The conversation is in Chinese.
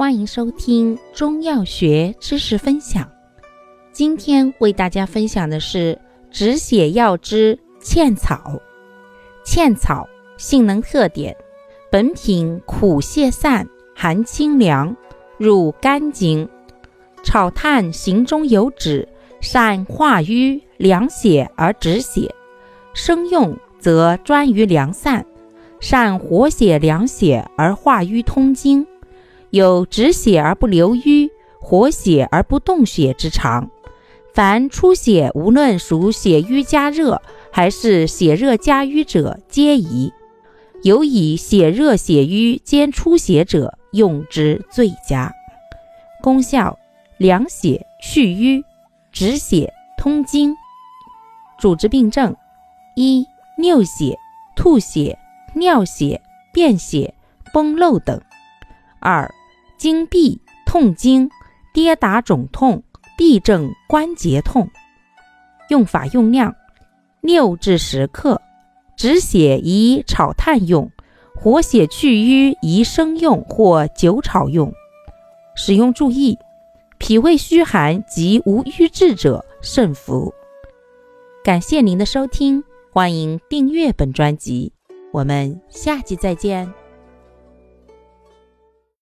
欢迎收听中药学知识分享。今天为大家分享的是止血药之茜草。茜草性能特点：本品苦泄散，寒清凉，入肝经，炒炭行中有止，善化瘀凉血而止血。生用则专于凉散，善活血凉血而化瘀通经。有止血而不流瘀，活血而不动血之长。凡出血，无论属血瘀加热还是血热加瘀者，皆宜。尤以血热血瘀兼出血者，用之最佳。功效：凉血、去瘀、止血、通经。主治病症：一、尿血、吐血、尿血、便血、崩漏等；二、经闭、痛经、跌打肿痛、痹症关节痛。用法用量：六至十克。止血宜炒炭用，活血祛瘀宜生用或久炒用。使用注意：脾胃虚寒及无瘀滞者慎服。感谢您的收听，欢迎订阅本专辑，我们下期再见。